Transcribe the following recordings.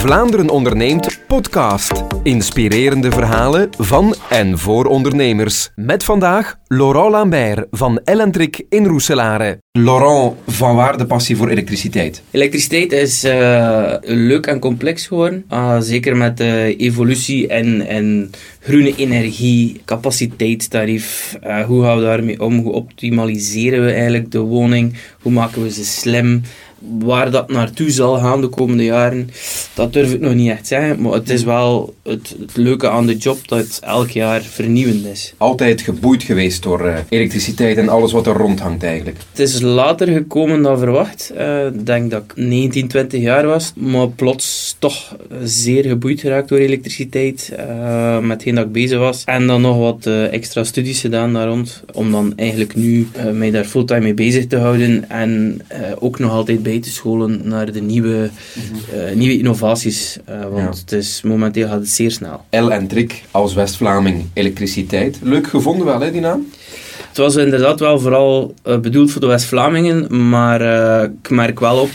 Vlaanderen onderneemt podcast. Inspirerende verhalen van en voor ondernemers. Met vandaag Laurent Lambert van Ellentrik in Roeselare. Laurent, van waar de passie voor elektriciteit? Elektriciteit is uh, leuk en complex geworden. Uh, zeker met de evolutie en, en groene energie, capaciteitstarief. Uh, hoe gaan we daarmee om? Hoe optimaliseren we eigenlijk de woning? Hoe maken we ze slim? Waar dat naartoe zal gaan de komende jaren, dat durf ik nog niet echt zeggen. Maar het is wel het, het leuke aan de job dat het elk jaar vernieuwend is. Altijd geboeid geweest door uh, elektriciteit en alles wat er rond hangt eigenlijk. Het is later gekomen dan verwacht. Uh, ik denk dat ik 19, 20 jaar was. Maar plots toch zeer geboeid geraakt door elektriciteit. Uh, met hetgeen dat ik bezig was. En dan nog wat extra studies gedaan daar rond. Om dan eigenlijk nu mij daar fulltime mee bezig te houden. En ook nog altijd bij te scholen naar de nieuwe, uh, nieuwe innovaties. Want ja. het is, momenteel gaat het zeer snel. L en Trik als West-Vlaming elektriciteit. Leuk gevonden wel, hè, die naam? Het was inderdaad wel vooral uh, bedoeld voor de West-Vlamingen, maar ik merk wel op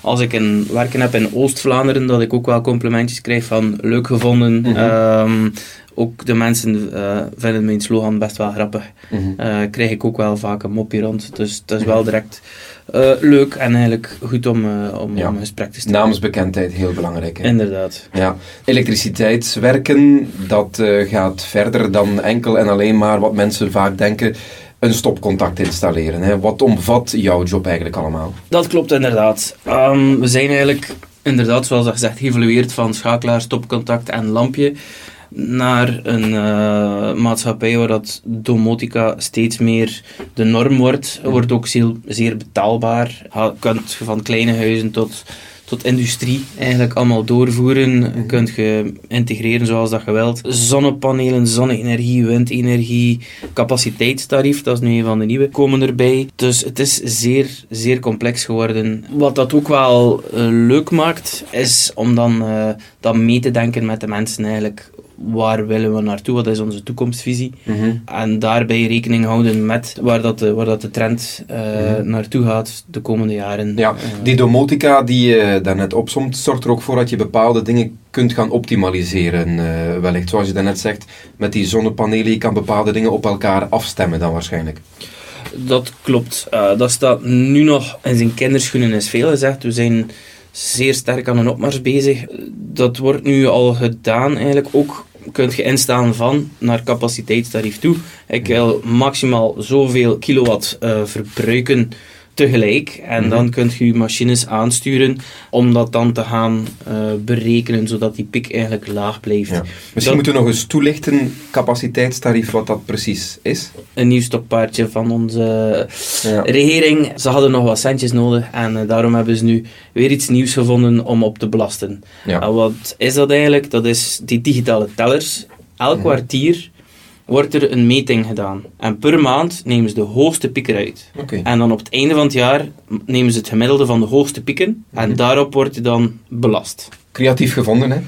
als ik een werken heb in Oost-Vlaanderen, dat ik ook wel complimentjes krijg van leuk gevonden. Mm -hmm. um, ook de mensen uh, vinden mijn slogan best wel grappig. Mm -hmm. uh, krijg ik ook wel vaak een mopje rond. Dus het is wel direct uh, leuk en eigenlijk goed om, om, ja. om gesprek te stellen. Namensbekendheid, heel belangrijk. Hè? Inderdaad. Ja. Elektriciteitswerken, dat gaat verder dan enkel en alleen maar wat mensen vaak denken een stopcontact installeren. Hè? Wat omvat jouw job eigenlijk allemaal? Dat klopt inderdaad. Um, we zijn eigenlijk inderdaad, zoals dat gezegd, geëvolueerd van schakelaar, stopcontact en lampje naar een uh, maatschappij waar dat domotica steeds meer de norm wordt. Wordt ook zeer, zeer betaalbaar. Je kunt van kleine huizen tot tot industrie eigenlijk allemaal doorvoeren. Je kunt je integreren zoals dat je wilt. Zonnepanelen, zonne-energie, windenergie, capaciteitstarief, dat is nu een van de nieuwe, komen erbij. Dus het is zeer, zeer complex geworden. Wat dat ook wel uh, leuk maakt, is om dan, uh, mee te denken met de mensen eigenlijk waar willen we naartoe, wat is onze toekomstvisie. Mm -hmm. En daarbij rekening houden met waar dat de, waar dat de trend uh, mm -hmm. naartoe gaat de komende jaren. Ja, die domotica die je daarnet opzomt, zorgt er ook voor dat je bepaalde dingen kunt gaan optimaliseren. Uh, wellicht, zoals je daarnet zegt, met die zonnepanelen, je kan bepaalde dingen op elkaar afstemmen dan waarschijnlijk. Dat klopt. Uh, dat staat nu nog in zijn kinderschoenen, is veel gezegd. We zijn zeer sterk aan een opmars bezig. Dat wordt nu al gedaan eigenlijk ook kunt je instellen van naar capaciteitstarief toe. Ik wil maximaal zoveel kilowatt uh, verbruiken tegelijk. En mm-hmm. dan kunt je je machines aansturen om dat dan te gaan uh, berekenen, zodat die piek eigenlijk laag blijft. Ja. Misschien dat, moeten we nog eens toelichten, capaciteitstarief, wat dat precies is? Een nieuw stokpaardje van onze ja. regering. Ze hadden nog wat centjes nodig en uh, daarom hebben ze nu weer iets nieuws gevonden om op te belasten. Ja. En wat is dat eigenlijk? Dat is die digitale tellers. Elk mm-hmm. kwartier wordt er een meting gedaan. En per maand nemen ze de hoogste pieken uit. Okay. En dan op het einde van het jaar nemen ze het gemiddelde van de hoogste pieken. En daarop wordt je dan belast. Creatief gevonden, hè?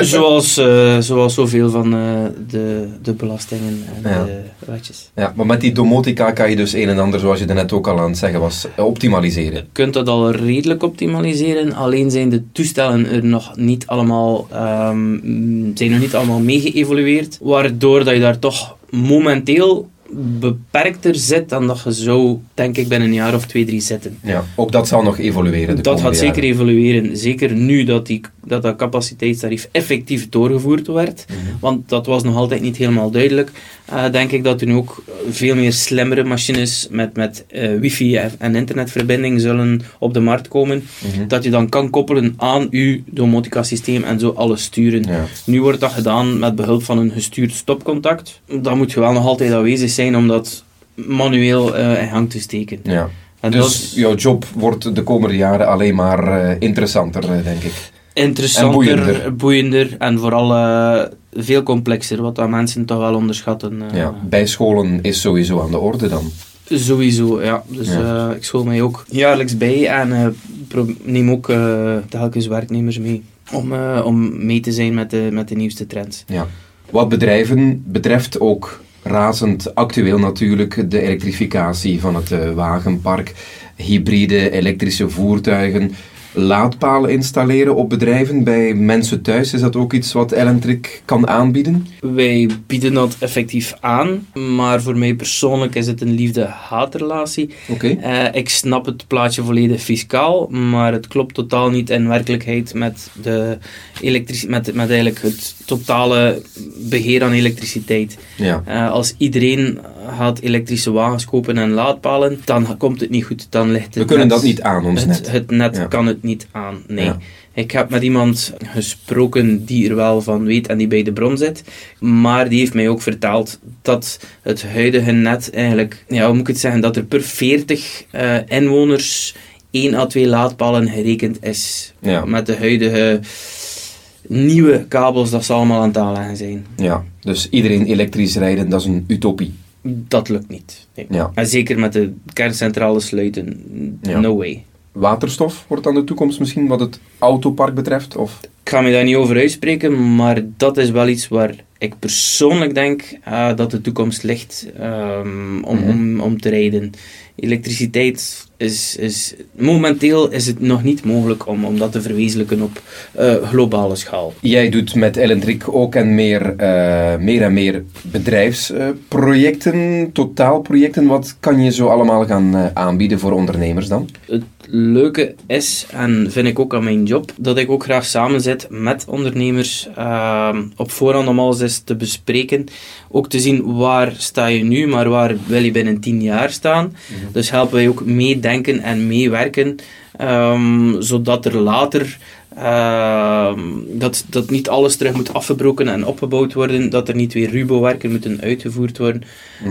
Zoals, uh, zoals zoveel van uh, de, de belastingen en ja. de wetjes. Ja, maar met die domotica kan je dus een en ander, zoals je net ook al aan het zeggen was, optimaliseren. Je kunt dat al redelijk optimaliseren, alleen zijn de toestellen er nog niet allemaal, um, zijn nog niet allemaal mee geëvolueerd, waardoor dat je daar toch momenteel beperkter zit dan dat je zou, denk ik, binnen een jaar of twee, drie zitten. Ja, ook dat zal nog evolueren. De dat gaat jaren. zeker evolueren. Zeker nu dat, die, dat dat capaciteitstarief effectief doorgevoerd werd. Mhm. Want dat was nog altijd niet helemaal duidelijk. Uh, denk ik dat er nu ook veel meer slimmere machines met, met uh, wifi en internetverbinding zullen op de markt komen. Mhm. Dat je dan kan koppelen aan je domotica systeem en zo alles sturen. Ja. Nu wordt dat gedaan met behulp van een gestuurd stopcontact. Dan moet je wel nog altijd aanwezig zijn om dat manueel uh, in gang te steken. Ja. En dus dat, jouw job wordt de komende jaren alleen maar interessanter, denk ik. Interessanter, en boeiender. boeiender en vooral uh, veel complexer, wat dat mensen toch wel onderschatten. ja, bijscholen is sowieso aan de orde dan. Sowieso, ja. Dus ja. ik school mij ook jaarlijks bij en neem ook telkens werknemers mee om, om mee te zijn met de, met de nieuwste trends. Ja. Wat bedrijven betreft ook razend actueel natuurlijk de elektrificatie van het wagenpark, hybride elektrische voertuigen. Laadpalen installeren op bedrijven bij mensen thuis. Is dat ook iets wat Elentric kan aanbieden? Wij bieden dat effectief aan, maar voor mij persoonlijk is het een liefde-haatrelatie. Oké. Eh, ik snap het plaatje volledig fiscaal, maar het klopt totaal niet in werkelijkheid met, de elektrici- met, met eigenlijk het totale beheer aan elektriciteit. Ja. Eh, als iedereen gaat elektrische wagens kopen en laadpalen, dan komt het niet goed. Dan ligt het We kunnen net- dat niet aan, ons het, net. het net Ja. kan het niet aan, nee. Ja. Ik heb met iemand gesproken die er wel van weet en die bij de bron zit. Maar die heeft mij ook verteld dat het huidige net eigenlijk, ja, hoe moet ik het zeggen, dat er per 40 eh, inwoners 1 à 2 laadpalen gerekend is. Ja. Met de huidige nieuwe kabels dat ze allemaal aan het aanleggen zijn. Ja, dus iedereen elektrisch rijden, dat is een utopie. Dat lukt niet. Nee. Ja. En zeker met de kerncentrale sluiten, Ja. no way. Waterstof wordt dan de toekomst misschien wat het autopark betreft? Of? Ik ga me daar niet over uitspreken, maar dat is wel iets waar ik persoonlijk denk eh, dat de toekomst ligt ehm, om, Mhm. om, om te rijden. Elektriciteit is, is... Momenteel is het nog niet mogelijk om, om dat te verwezenlijken op eh, globale schaal. Jij doet met Elentric ook en meer, eh, meer en meer bedrijfsprojecten, totaalprojecten. Wat kan je zo allemaal gaan eh, aanbieden voor ondernemers dan? Het leuke is, en vind ik ook aan mijn job, dat ik ook graag samen zit met ondernemers ehm, op voorhand om alles eens te bespreken. Ook te zien waar sta je nu, maar waar wil je binnen tien jaar staan. Dus helpen wij ook meedenken en meewerken, ehm, zodat er later ehm, dat, dat niet alles terug moet afgebroken en opgebouwd worden, dat er niet weer rubo-werken moeten uitgevoerd worden,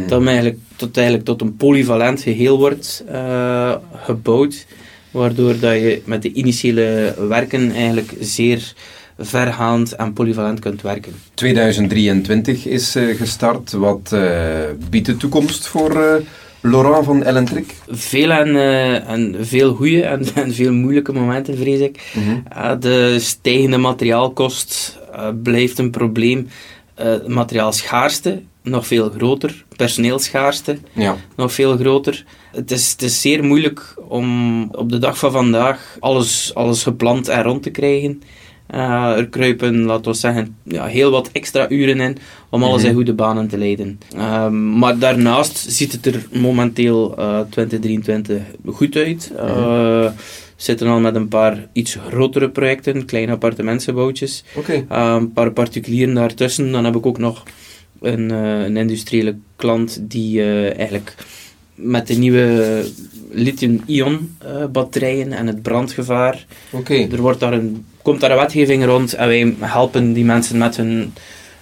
dat men eigenlijk tot, eigenlijk tot een polyvalent geheel wordt eh, gebouwd, waardoor dat je met de initiële werken eigenlijk zeer vergaand en polyvalent kunt werken. 2023 is eh, gestart. Wat eh, biedt de toekomst voor Laurent van Elentric? Veel en, eh, en veel goede en, en veel moeilijke momenten, vrees ik. Uh, de stijgende materiaalkost uh, blijft een probleem. Uh, materiaalschaarste, nog veel groter. Personeelschaarste, Ja. nog veel groter. Het is, het is zeer moeilijk om op de dag van vandaag alles, alles gepland en rond te krijgen. Uh, er kruipen, laten we zeggen, ja, heel wat extra uren in om alles Mhm. in goede banen te leiden. Um, maar daarnaast ziet het er momenteel uh, 2023 goed uit. Uh, we zitten al met een paar iets grotere projecten, kleine appartementsgebouwtjes. Uh, een paar particulieren daartussen. Dan heb ik ook nog een, een industriële klant die eigenlijk met de nieuwe lithium-ion batterijen en het brandgevaar. Oké. Er wordt daar een, komt daar een wetgeving rond en wij helpen die mensen met hun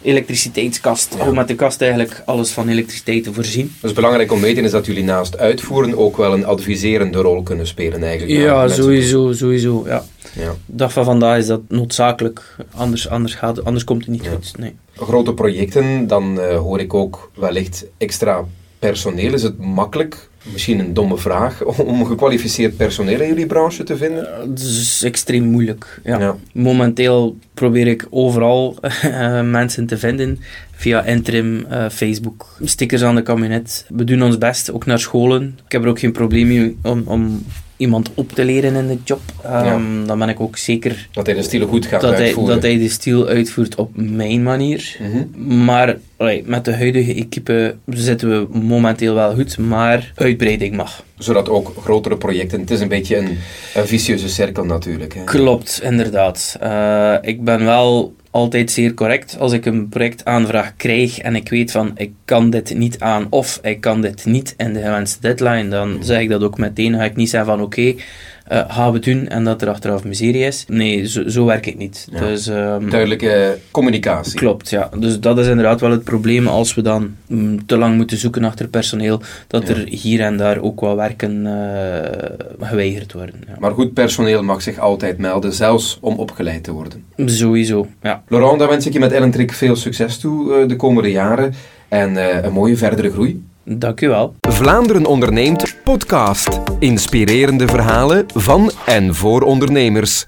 elektriciteitskast, Ja. om met de kast eigenlijk alles van elektriciteit te voorzien. Dus belangrijk om weten is dat jullie naast uitvoeren ook wel een adviserende rol kunnen spelen eigenlijk. Ja, sowieso, sowieso. Ja. Ja. De dag van vandaag is dat noodzakelijk, anders, anders, gaat, anders komt het niet Ja. goed. Nee. Grote projecten, dan uh, hoor ik ook wellicht extra personeel. Is het makkelijk, misschien een domme vraag, om gekwalificeerd personeel in jullie branche te vinden? Het is extreem moeilijk. Ja. Ja. Momenteel probeer ik overal uh, mensen te vinden via interim, uh, Facebook, stickers aan de kabinet. We doen ons best, ook naar scholen. Ik heb er ook geen probleem mee om, om iemand op te leren in de job. Um, Ja. Dan ben ik ook zeker Dat hij de stielen goed gaat dat hij, uitvoeren. dat hij de stil uitvoert op mijn manier. Mhm. Maar allee, met de huidige equipe zitten we momenteel wel goed, maar uitbreiding mag. Zodat ook grotere projecten, het is een beetje een, een vicieuze cirkel natuurlijk. Hè. Klopt, inderdaad. Uh, ik ben wel altijd zeer correct. Als ik een projectaanvraag krijg en ik weet van ik kan dit niet aan of ik kan dit niet in de gewenste deadline, dan zeg ik dat ook meteen. Dan ga ik niet zeggen van oké, okay, uh, gaan we doen en dat er achteraf miserie is. Nee, zo, zo werk ik niet. Ja. Dus, um, Duidelijke communicatie. Klopt, ja. Dus dat is inderdaad wel het probleem als we dan mm, te lang moeten zoeken achter personeel, dat Ja. er hier en daar ook wel werken uh, geweigerd worden. Ja. Maar goed personeel mag zich altijd melden, zelfs om opgeleid te worden. Sowieso, ja. Laurent, daar wens ik je met Ellentrick veel succes toe uh, de komende jaren en een mooie verdere groei. Dank u wel. Vlaanderen onderneemt podcast. Inspirerende verhalen van en voor ondernemers.